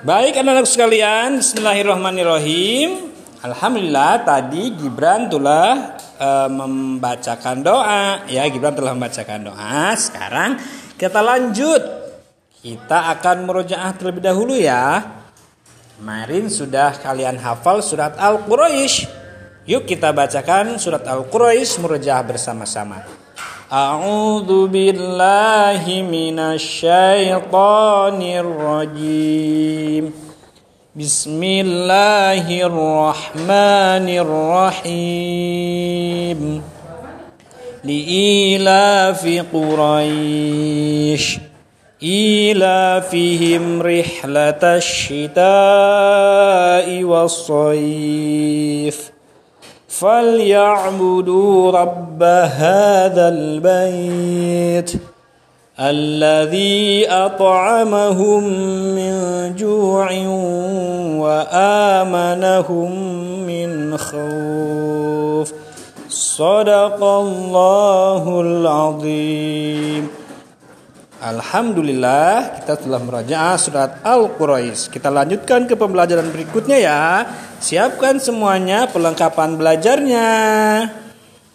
Baik anak-anak sekalian, Bismillahirrahmanirrahim. Alhamdulillah tadi Gibran telah uh, membacakan doa. Ya, Gibran telah membacakan doa. Sekarang kita lanjut. Kita akan merujaah terlebih dahulu ya. Kemarin sudah kalian hafal surat Al-Quraisy. Yuk kita bacakan surat Al-Quraisy merujaah bersama-sama. أعوذ بالله من الشيطان الرجيم. بسم الله الرحمن الرحيم. لإيلاف قريش. إيلافهم رحلة الشتاء والصيف. فليعبدوا رب هذا البيت الذي أطعمهم من جوع وآمنهم من خوف صدق الله العظيم Alhamdulillah kita telah merajaah surat Al-Quraisy. Kita lanjutkan ke pembelajaran berikutnya ya. Siapkan semuanya perlengkapan belajarnya.